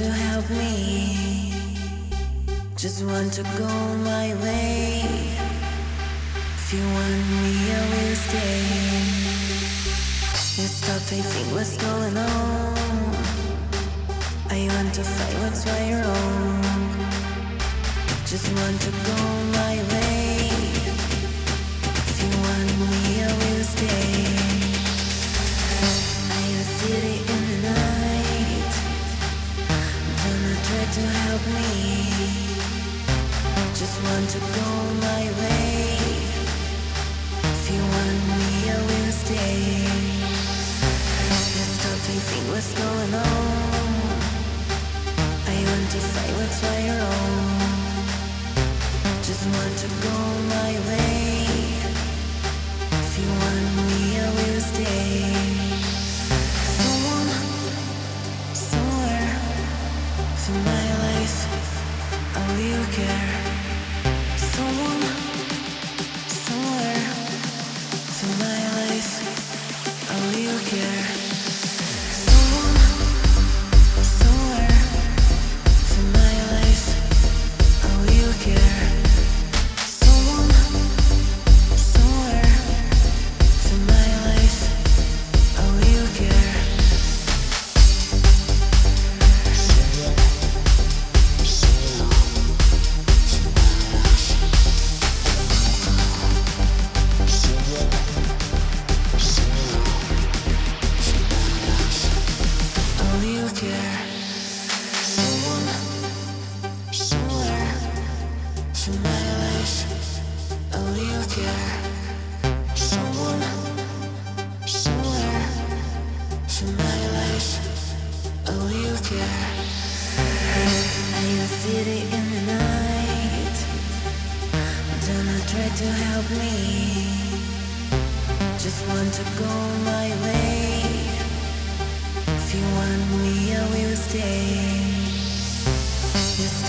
to help me. Just want to go my way. If you want me, I will stay. You stop thinking what's going on. I want to fight what's right wrong. Just want to go help me. Just want to go my way. If you want me, I will stay. Let's stop and think what's going on. I want to fight what's right or wrong. Just want to go my way.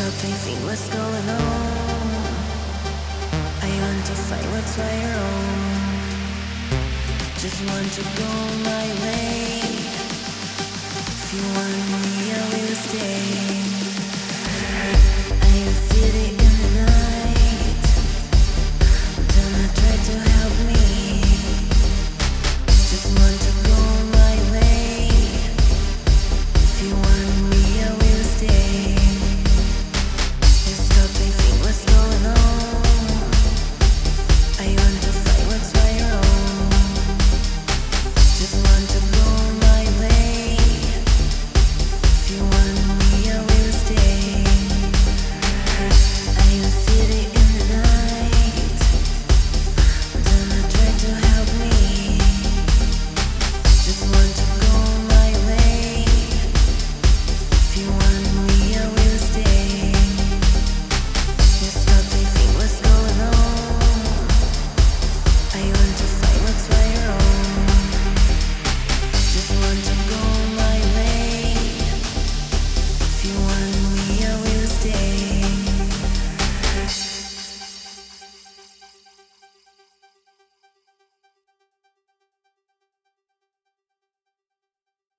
Stop and think what's going on. To fight what's right or wrong. Just want to go my way. If you want me, I will stay.